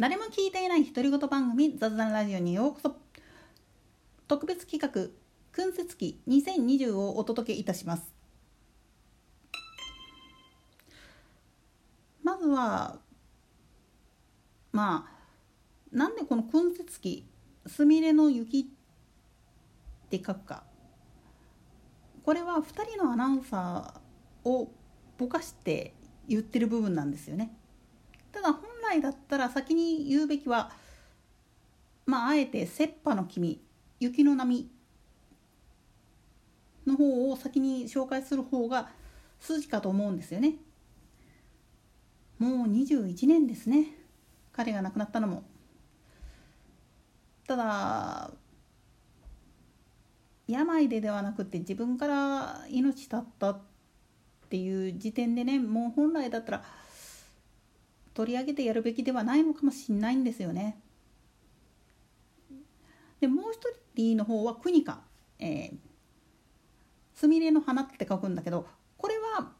誰も聞いていない独り言番組雑談ラジオにようこそ。特別企画君節期2020をお届けいたします。まずはまあなんでこの君節期すみれの雪って書くか。これは2人のアナウンサーをぼかして言ってる部分なんですよね。ただ来だったら先に言うべきはまああえて「切羽の君」「雪の波」の方を先に紹介する方が筋かと思うんですよね。もう21年ですね彼が亡くなったのも。ただ病でではなくて自分から命絶ったっていう時点でねもう本来だったら取り上げてやるべきではないのかもしれないんですよね。でもう一人の方は「国か」えー「すみれの花」って書くんだけどこれは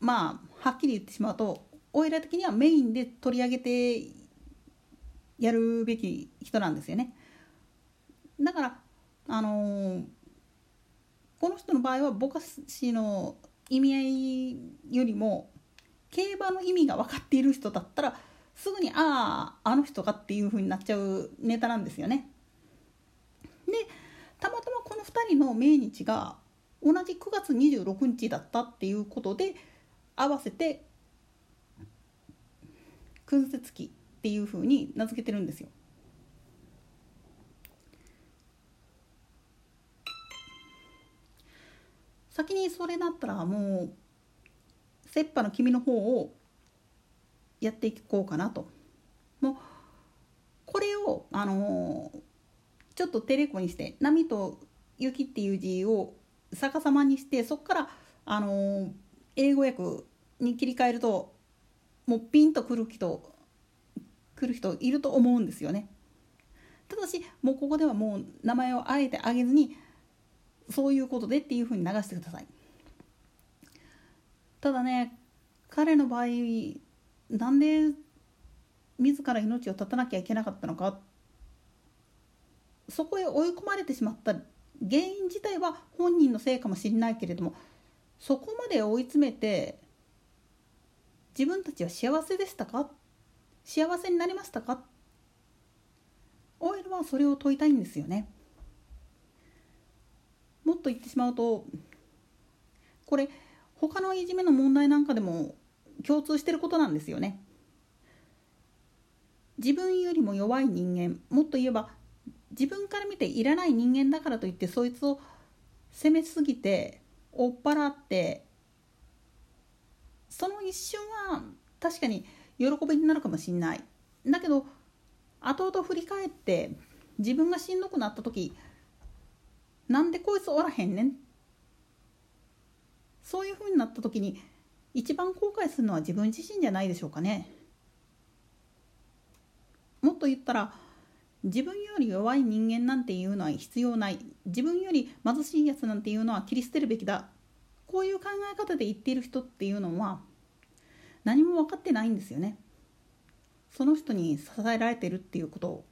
まあはっきり言ってしまうとおいら的にはメインで取り上げてやるべき人なんですよね。だからあのー、この人の場合はぼかしの意味合いよりも競馬の意味が分かっている人だったらすぐにあああの人かっていう風になっちゃうネタなんですよね。でたまたまこの2人の命日が同じ9月26日だったっていうことで合わせて君節期っていう風に名付けてるんですよ。先にそれだったらもう切羽の君の方をやっていこうかなと。もうこれをあの、ちょっとテレコにして波と雪っていう字を逆さまにしてそこからあの、英語訳に切り替えるともうピンとくる人来る人いると思うんですよね。ただしもうここではもう名前をあえてあげずにそういうことでっていうふうに流してください。ただね彼の場合なんで自ら命を絶たなきゃいけなかったのかそこへ追い込まれてしまった原因自体は本人のせいかもしれないけれどもそこまで追い詰めて自分たちは幸せでしたか？幸せになりましたか？OL はそれを問いたいんですよね。もっと言ってしまうとこれ他のいじめの問題なんかでも共通してることなんですよね。自分よりも弱い人間もっと言えば自分から見ていらない人間だからといってそいつを責めすぎて追っ払ってその一瞬は確かに喜びになるかもしんないだけど後々振り返って自分がしんどくなった時なんでこいつおらへんねんそういうふうになった時に一番後悔するのは自分自身じゃないでしょうかね。もっと言ったら自分より弱い人間なんていうのは必要ない自分より貧しいやつなんていうのは切り捨てるべきだこういう考え方で言っている人っていうのは何も分かってないんですよね。その人に支えられてるっていうことを。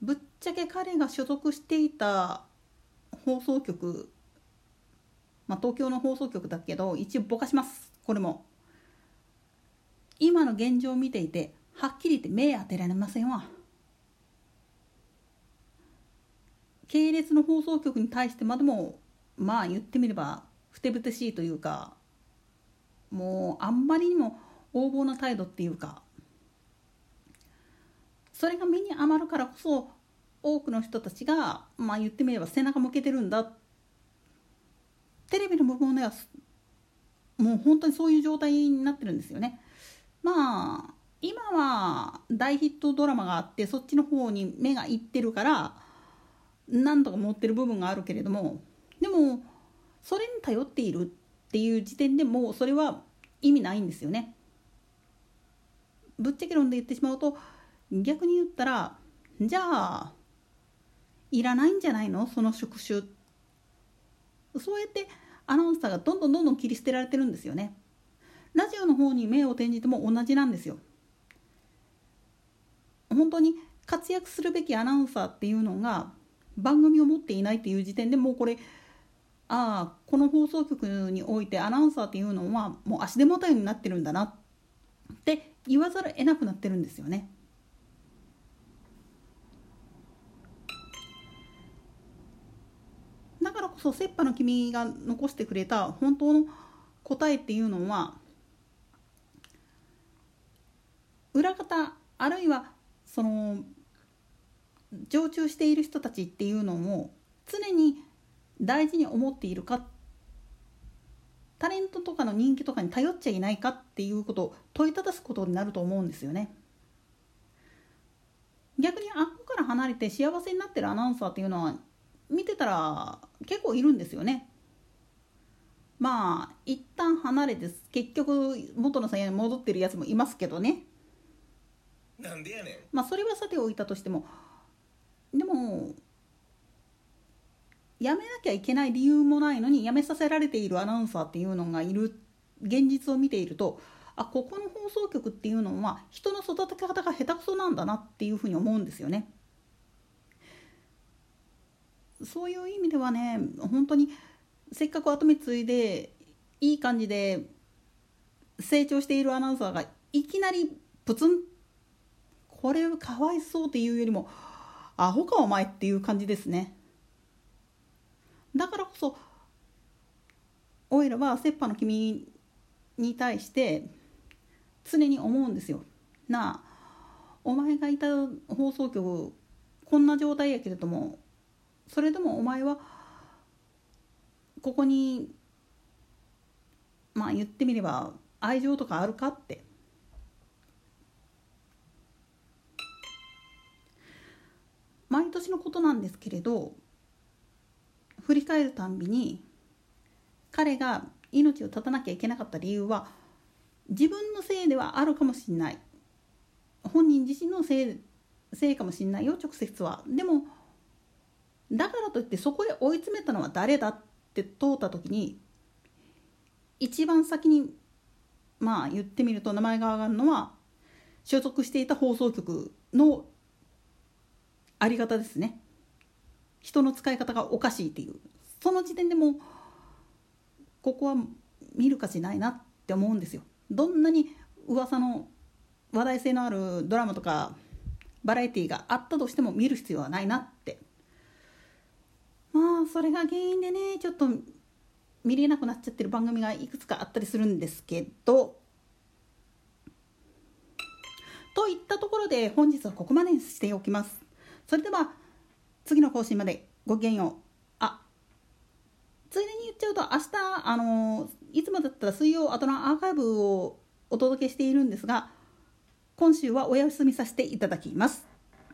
ぶっちゃけ彼が所属していた放送局まあ東京の放送局だけど一応ぼかします。これも。今の現状を見ていてはっきり言って目当てられませんわ。系列の放送局に対してまでもまあ言ってみればふてぶてしいというかもうあんまりにも横暴な態度っていうかそれが目に余るからこそ多くの人たちが、まあ、言ってみれば背中向けてるんだテレビの部分ではもう本当にそういう状態になってるんですよね。まあ今は大ヒットドラマがあってそっちの方に目がいってるから何とか持ってる部分があるけれどもでもそれに頼っているっていう時点でもうそれは意味ないんですよね。ぶっちゃけ論で言ってしまうと逆に言ったらじゃあいらないんじゃないの？その職種そうやってアナウンサーがどんどんどんどん切り捨てられてるんですよねラジオの方に目を転じても同じなんですよ。本当に活躍するべきアナウンサーっていうのが番組を持っていないっていう時点でもうこれああこの放送局においてアナウンサーっていうのはもう足手まといになってるんだなって言わざるを得なくなってるんですよね。こそ切羽の君が残してくれた本当の答えっていうのは裏方あるいはその常駐している人たちっていうのも常に大事に思っているかタレントとかの人気とかに頼っちゃいないかっていうことを問いただすことになると思うんですよね。逆にあっこから離れて幸せになってるアナウンサーっていうのは見てたら結構いるんですよね。まあ一旦離れて結局元のさやに戻ってるやつもいますけどね。なんでやねんまあそれはさておいたとしてもでも辞めなきゃいけない理由もないのに辞めさせられているアナウンサーっていうのがいる現実を見ているとあここの放送局っていうのは人の育て方が下手くそなんだなっていうふうに思うんですよね。そういう意味ではね本当にせっかく後目継いでいい感じで成長しているアナウンサーがいきなりプツンこれかわいそうっていうよりもアホかお前っていう感じですね。だからこそおいらは切羽の君に対して常に思うんですよ。なあお前がいた放送局こんな状態やけれどもそれでもお前はここにまあ言ってみれば愛情とかあるかって。毎年のことなんですけれど振り返るたんびに彼が命を絶たなきゃいけなかった理由は自分のせいではあるかもしれない。本人自身のせいせいかもしれないよ直接は。でもだからといってそこへ追い詰めたのは誰だって問うた時に一番先にまあ言ってみると名前が挙がるのは所属していた放送局のあり方ですね。人の使い方がおかしいっていう。その時点でもここは見る価値ないなって思うんですよ。どんなに噂の話題性のあるドラマとかバラエティーがあったとしても見る必要はないなって。まあそれが原因でねちょっと見れなくなっちゃってる番組がいくつかあったりするんですけど。といったところで本日はここまでにしておきます。それでは次の更新までごきげんよう。あついでに言っちゃうと明日あのいつもだったら水曜後のアーカイブをお届けしているんですが今週はお休みさせていただきます。